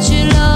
去了